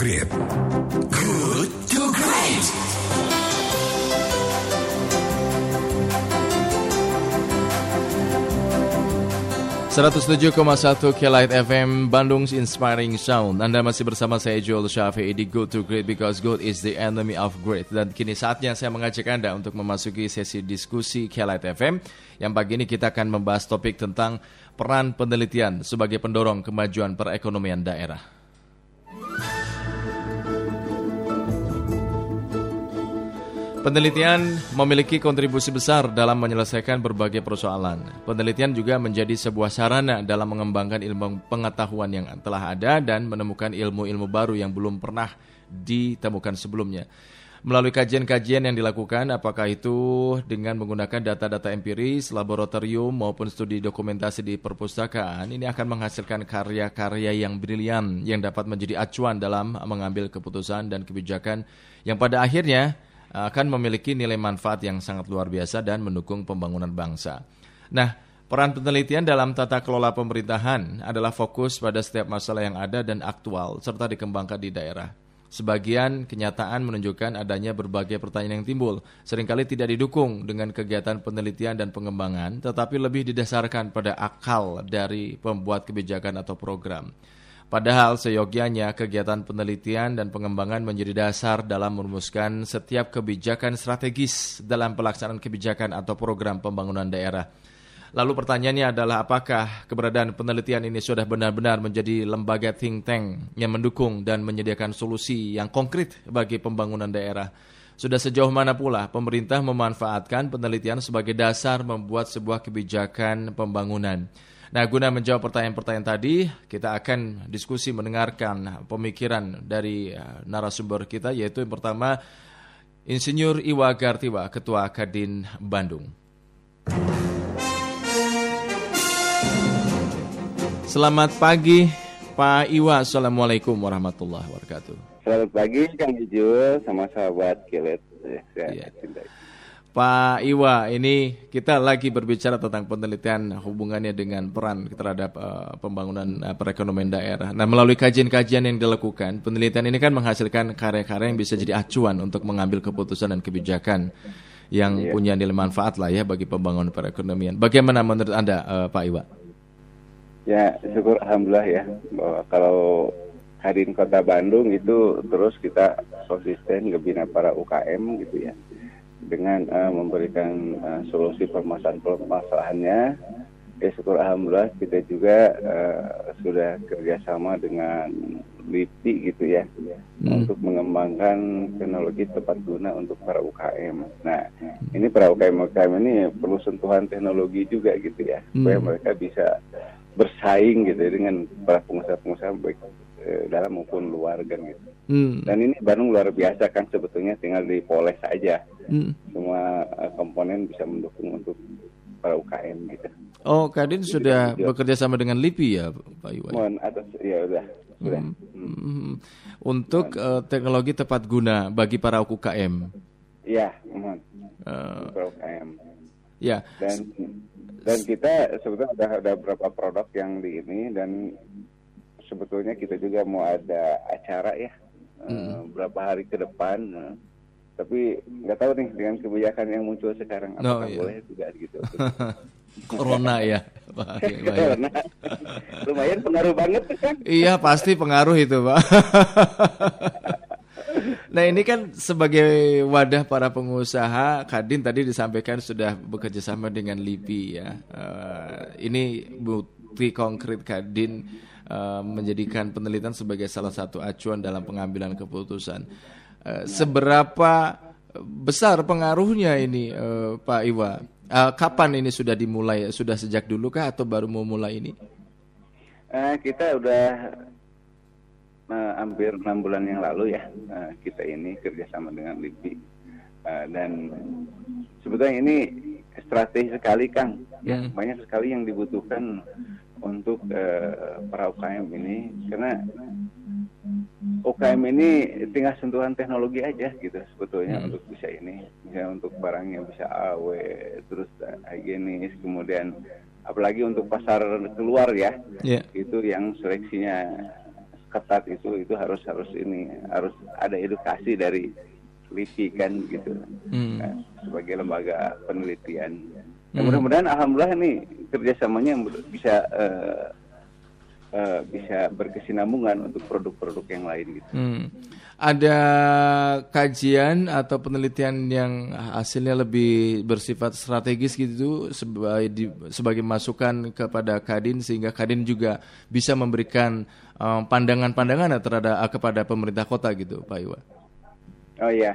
Great. Good to Great. ...107,1 Kelight FM Bandung Inspiring Sound Anda masih bersama saya Joel Syafi'i di Good to Great Because good is the enemy of great Dan kini saatnya saya mengajak Anda untuk memasuki sesi diskusi Kelight FM Yang pagi ini kita akan membahas topik tentang Peran penelitian sebagai pendorong kemajuan perekonomian daerah Penelitian memiliki kontribusi besar dalam menyelesaikan berbagai persoalan. Penelitian juga menjadi sebuah sarana dalam mengembangkan ilmu pengetahuan yang telah ada dan menemukan ilmu-ilmu baru yang belum pernah ditemukan sebelumnya. Melalui kajian-kajian yang dilakukan, apakah itu dengan menggunakan data-data empiris, laboratorium, maupun studi dokumentasi di perpustakaan, ini akan menghasilkan karya-karya yang brilian yang dapat menjadi acuan dalam mengambil keputusan dan kebijakan yang pada akhirnya akan memiliki nilai manfaat yang sangat luar biasa dan mendukung pembangunan bangsa. Nah, peran penelitian dalam tata kelola pemerintahan adalah fokus pada setiap masalah yang ada dan aktual serta dikembangkan di daerah. Sebagian kenyataan menunjukkan adanya berbagai pertanyaan yang timbul, sering kali tidak didukung dengan kegiatan penelitian dan pengembangan, tetapi lebih didasarkan pada akal dari pembuat kebijakan atau program. Padahal seyogianya kegiatan penelitian dan pengembangan menjadi dasar dalam merumuskan setiap kebijakan strategis dalam pelaksanaan kebijakan atau program pembangunan daerah. Lalu pertanyaannya adalah apakah keberadaan penelitian ini sudah benar-benar menjadi lembaga think tank yang mendukung dan menyediakan solusi yang konkret bagi pembangunan daerah? Sudah sejauh mana pula pemerintah memanfaatkan penelitian sebagai dasar membuat sebuah kebijakan pembangunan? Nah, guna menjawab pertanyaan-pertanyaan tadi, kita akan diskusi mendengarkan pemikiran dari uh, narasumber kita, yaitu yang pertama Insinyur Iwa Gartiwa, Ketua Kadin Bandung. Selamat pagi, Pak Iwa. Assalamualaikum warahmatullahi wabarakatuh. Selamat pagi, Kang Ijul, sama sahabat Kilet. Ya. Pak Iwa, ini kita lagi berbicara tentang penelitian hubungannya dengan peran terhadap uh, pembangunan uh, perekonomian daerah. Nah, melalui kajian-kajian yang dilakukan, penelitian ini kan menghasilkan karya-karya yang bisa jadi acuan untuk mengambil keputusan dan kebijakan yang yeah. punya nilai manfaat lah ya bagi pembangunan perekonomian. Bagaimana menurut Anda, uh, Pak Iwa? Ya, syukur Alhamdulillah ya, bahwa kalau Kadin Kota Bandung itu terus kita konsisten ngebina para UKM gitu ya dengan uh, memberikan uh, solusi permasalahan-permasalahannya. Ya syukur alhamdulillah kita juga uh, sudah kerjasama dengan LIPI gitu ya hmm. untuk mengembangkan teknologi tepat guna untuk para UKM. Nah ini para UKM UKM ini perlu sentuhan teknologi juga gitu ya hmm. supaya mereka bisa bersaing gitu ya, dengan para pengusaha-pengusaha baik dalam maupun luar kan gitu. Hmm. Dan ini Bandung luar biasa kan sebetulnya tinggal dipoles saja. Hmm. Semua uh, komponen bisa mendukung untuk para UKM gitu. Oh, Kadin Jadi, sudah bekerja sama dengan LIPI ya, Pak Iwan? Mohon atas ya udah. Hmm. Hmm. hmm. Untuk uh, teknologi tepat guna bagi para UKM. Iya, mohon. Uh, para UKM. Ya. Dan dan kita sebetulnya ada ada beberapa produk yang di ini dan sebetulnya kita juga mau ada acara ya hmm. uh, berapa hari ke depan. Uh, tapi nggak tahu nih dengan kebijakan yang muncul sekarang oh, apakah oh, iya. boleh juga gitu. Corona ya, Corona. Lumayan pengaruh banget kan? Iya pasti pengaruh itu pak. Nah ini kan sebagai wadah para pengusaha, Kadin tadi disampaikan sudah bekerja sama dengan LIPI ya. Uh, ini bukti konkret Kadin uh, menjadikan penelitian sebagai salah satu acuan dalam pengambilan keputusan. Uh, seberapa besar pengaruhnya ini uh, Pak Iwa? Uh, kapan ini sudah dimulai? Sudah sejak dulu kah atau baru mau mulai ini? Uh, kita udah uh, hampir enam bulan yang lalu ya uh, kita ini kerjasama dengan LIPI uh, dan sebetulnya ini strategi sekali Kang. Ya, banyak sekali yang dibutuhkan untuk uh, para UKM ini karena UKM ini tinggal sentuhan teknologi aja gitu sebetulnya hmm. untuk bisa ini misalnya untuk barang yang bisa AW terus higienis kemudian apalagi untuk pasar keluar ya yeah. itu yang seleksinya ketat itu itu harus harus ini harus ada edukasi dari LIPI kan gitu Hmm. Nah, sebagai lembaga penelitian. Ya, Hmm. mudah-mudahan alhamdulillah nih kerjasamanya bisa eh, eh, bisa berkesinambungan untuk produk-produk yang lain gitu. Hmm. Ada kajian atau penelitian yang hasilnya lebih bersifat strategis gitu sebagai di- sebagai masukan kepada Kadin sehingga Kadin juga bisa memberikan eh, pandangan-pandangan terhadap kepada pemerintah kota gitu, Pak Iwa. Oh iya,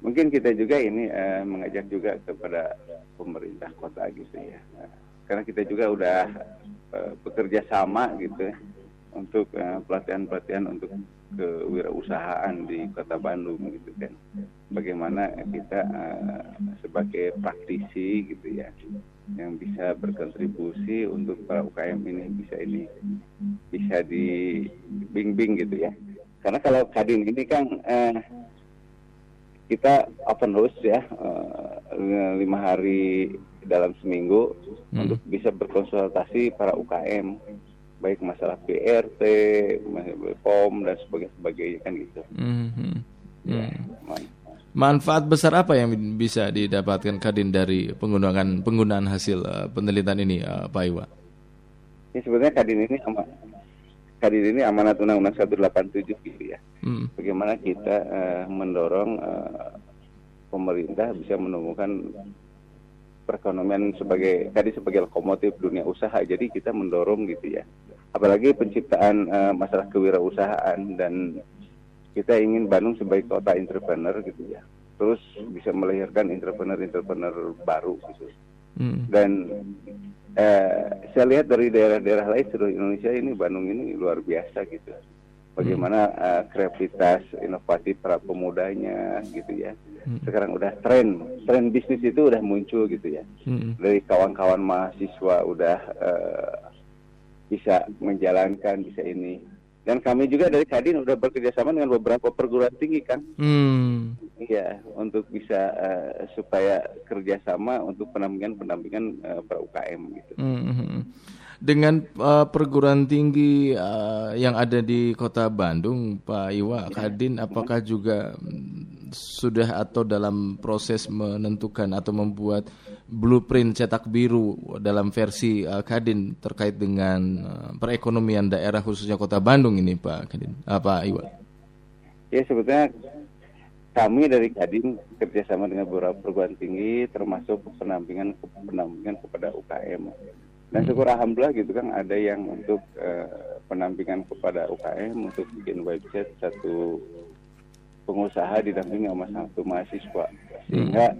mungkin kita juga ini eh, mengajak juga kepada pemerintah kota gitu ya, Nah, karena kita juga udah eh, bekerja sama gitu ya, untuk eh, pelatihan-pelatihan untuk kewirausahaan di kota Bandung gitu kan. Bagaimana kita eh, sebagai praktisi gitu ya, yang bisa berkontribusi untuk para UKM ini bisa ini bisa dibimbing gitu ya. Karena kalau Kadin ini kan eh, kita open house ya eh, lima hari dalam seminggu Hmm. untuk bisa berkonsultasi para UKM baik masalah BRT, masalah POM dan sebagainya, sebagainya kan gitu. Mhm. Ya, Hmm. man- Manfaat besar apa yang bisa didapatkan Kadin dari penggunaan penggunaan hasil eh, penelitian ini, eh, Pak Iwa? Ini sebenarnya Kadin ini ama, Kadin ini amanat Undang-Undang 187 gitu ya. Hmm. Bagaimana kita eh, mendorong eh, pemerintah bisa menemukan perekonomian sebagai tadi sebagai lokomotif dunia usaha. Jadi kita mendorong gitu ya. Apalagi penciptaan eh, masalah kewirausahaan dan kita ingin Bandung sebagai kota entrepreneur gitu ya. Terus bisa melahirkan entrepreneur-entrepreneur baru gitu. Hmm. Dan eh, saya lihat dari daerah-daerah lain seluruh Indonesia ini Bandung ini luar biasa gitu. Bagaimana eh, kreativitas, inovasi para pemudanya gitu ya. Hmm. Sekarang udah tren, tren bisnis itu udah muncul gitu ya. Hmm. Dari kawan-kawan mahasiswa udah eh, bisa menjalankan, bisa ini. Dan kami juga dari Kadin udah bekerja sama dengan beberapa perguruan tinggi kan. Hmm. Iya, untuk bisa eh, supaya kerjasama untuk pendampingan-pendampingan eh, para UKM gitu. Mhm. Dengan uh, perguruan tinggi uh, yang ada di Kota Bandung, Pak Iwa, Kadin, apakah juga mm, sudah atau dalam proses menentukan atau membuat blueprint cetak biru dalam versi uh, Kadin terkait dengan uh, perekonomian daerah khususnya Kota Bandung ini, Pak Kadin, uh, Pak Iwa? Ya sebetulnya kami dari Kadin kerjasama dengan beberapa perguruan tinggi termasuk pendampingan pendampingan kepada UKM. Dan syukur alhamdulillah gitu kan ada yang untuk eh, pendampingan kepada UKM untuk bikin website satu pengusaha didampingi sama satu mahasiswa sehingga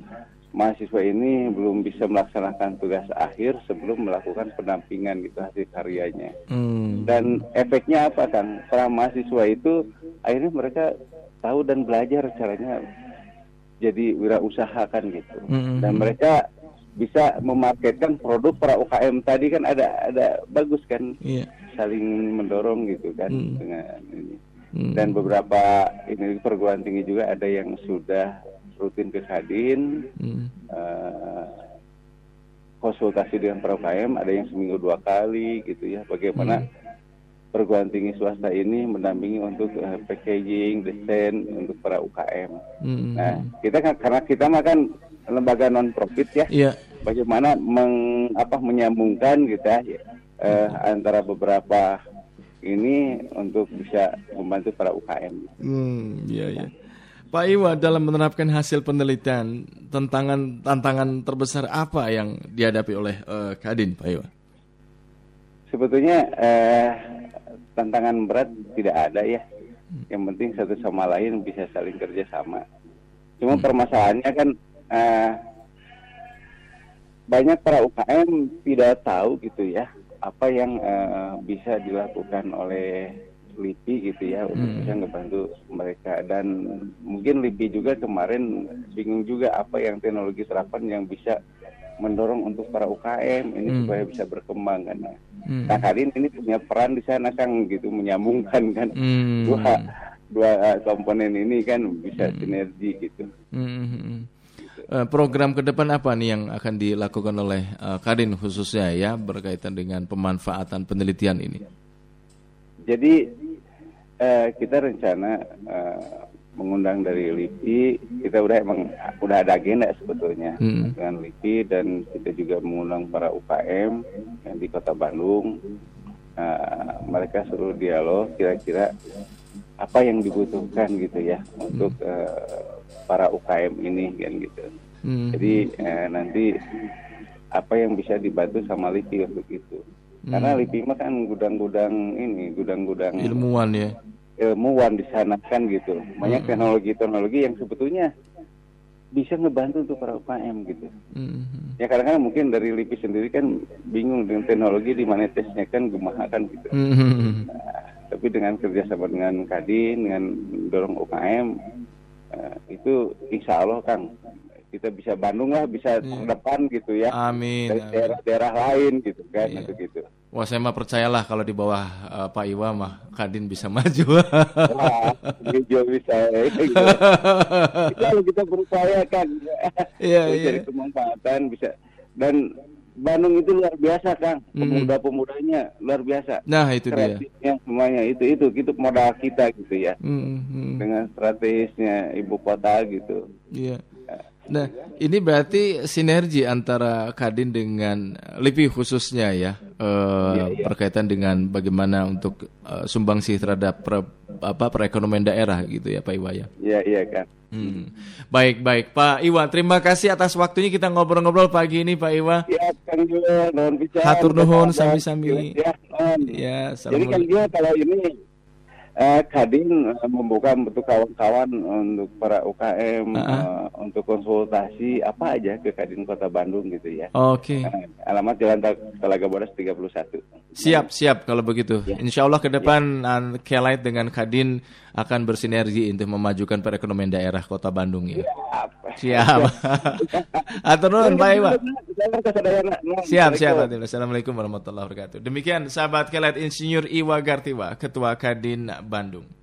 mahasiswa ini belum bisa melaksanakan tugas akhir sebelum melakukan pendampingan gitu hasil karyanya. Hmm. Dan efeknya apa kan? Para mahasiswa itu akhirnya mereka tahu dan belajar caranya jadi wirausaha kan gitu. Mhm. Dan mereka bisa memarketkan produk para UKM tadi kan ada ada bagus kan Iya. saling mendorong gitu kan Hmm. dengan ini. Hmm. Dan beberapa ini perguruan tinggi juga ada yang sudah rutin ke Kadin, Hmm. eh, konsultasi dengan para UKM ada yang seminggu dua kali gitu ya bagaimana perguruan tinggi swasta ini mendampingi untuk eh, packaging desain untuk para UKM. Hmm. Nah kita kan karena kita mah kan lembaga non profit ya Iya. Bagaimana meng, apa menyambungkan gitu ya eh, antara beberapa ini untuk bisa membantu para UKM. Hmm, iya ya. Pak Iwa dalam menerapkan hasil penelitian tantangan tantangan terbesar apa yang dihadapi oleh eh, Kadin, Pak Iwa? Sebetulnya eh, tantangan berat tidak ada ya. Yang penting satu sama lain bisa saling kerjasama. Cuma permasalahannya kan eh, banyak para UKM tidak tahu gitu ya apa yang eh, bisa dilakukan oleh LIPI gitu ya untuk Hmm. bisa ngebantu mereka dan mungkin LIPI juga kemarin bingung juga apa yang teknologi terapan yang bisa mendorong untuk para UKM ini Hmm. supaya bisa berkembang kan. Nah, Hmm. Nah, Kadin ini punya peran di sana Kang gitu menyambungkan kan Hmm. dua dua eh, komponen ini kan bisa sinergi gitu. Hmm. Eh, Program ke depan apa nih yang akan dilakukan oleh eh, Kadin khususnya ya berkaitan dengan pemanfaatan penelitian ini? Jadi eh, kita rencana eh, mengundang dari LIPI, kita udah emang udah ada agenda sebetulnya Hmm. dengan LIPI dan kita juga mengundang para UKM yang di Kota Bandung. Eh, mereka suruh dialog kira-kira apa yang dibutuhkan gitu ya untuk eh, para UKM ini kan gitu. Hmm. Jadi eh, nanti apa yang bisa dibantu sama LIPI untuk itu. Karena LIPI mah kan gudang-gudang ini, gudang-gudang ilmuwan ya. ilmuwan di sana kan gitu. Banyak teknologi-teknologi yang sebetulnya bisa ngebantu untuk para UKM gitu. Hmm. Ya kadang-kadang mungkin dari LIPI sendiri kan bingung dengan teknologi di mana tesnya kan gemaha kan gitu. Hmm. Nah, tapi dengan kerjasama dengan Kadin, dengan dorong UKM, eh, itu insya Allah Kang kita bisa Bandung lah, bisa terdepan gitu ya. Amin. Dari daerah-daerah lain gitu kan, Iya. untuk gitu. Wah saya mah percayalah kalau di bawah eh, Pak Iwa mah Kadin bisa maju. Wah, hijau bisa. Gitu. Kalau kita berupaya kan, Iya, bisa iya. cari kemanfaatan bisa. Dan Bandung itu luar biasa Kang, pemuda-pemudanya luar biasa. Nah itu dia. Kreatifnya semuanya itu itu itu modal kita gitu ya. Hmm, hmm. Dengan strategisnya ibu kota gitu. Iya. Nah, ini berarti sinergi antara Kadin dengan LIPI khususnya ya, eh, berkaitan dengan bagaimana untuk eh, sumbangsi terhadap per- apa perekonomian daerah gitu ya Pak Iwa ya. Iya iya kan. Hmm. Baik baik Pak Iwa, terima kasih atas waktunya kita ngobrol-ngobrol pagi ini Pak Iwa. Ya Kang juga nuhun. Hatur nuhun, sami-sami. Ya. Ya, Jadi kan dia kalau ini eh, Kadin eh, membuka untuk kawan-kawan untuk para UKM Ah, eh, untuk konsultasi apa aja ke Kadin Kota Bandung gitu ya. Oke. Eh, alamat Jalan Tal- Talaga Bodas 31. Siap, siap kalau begitu. Ya. Insya Allah ke depan uh, Kelight dengan Kadin akan bersinergi untuk memajukan perekonomian daerah Kota Bandung ya. Apa? Siap. Atur nuhun Pak Iwa. Siap, siap. Assalamualaikum. Assalamualaikum warahmatullahi wabarakatuh. Demikian sahabat Kelight Insinyur Iwa Gartiwa, Ketua Kadin Bandung.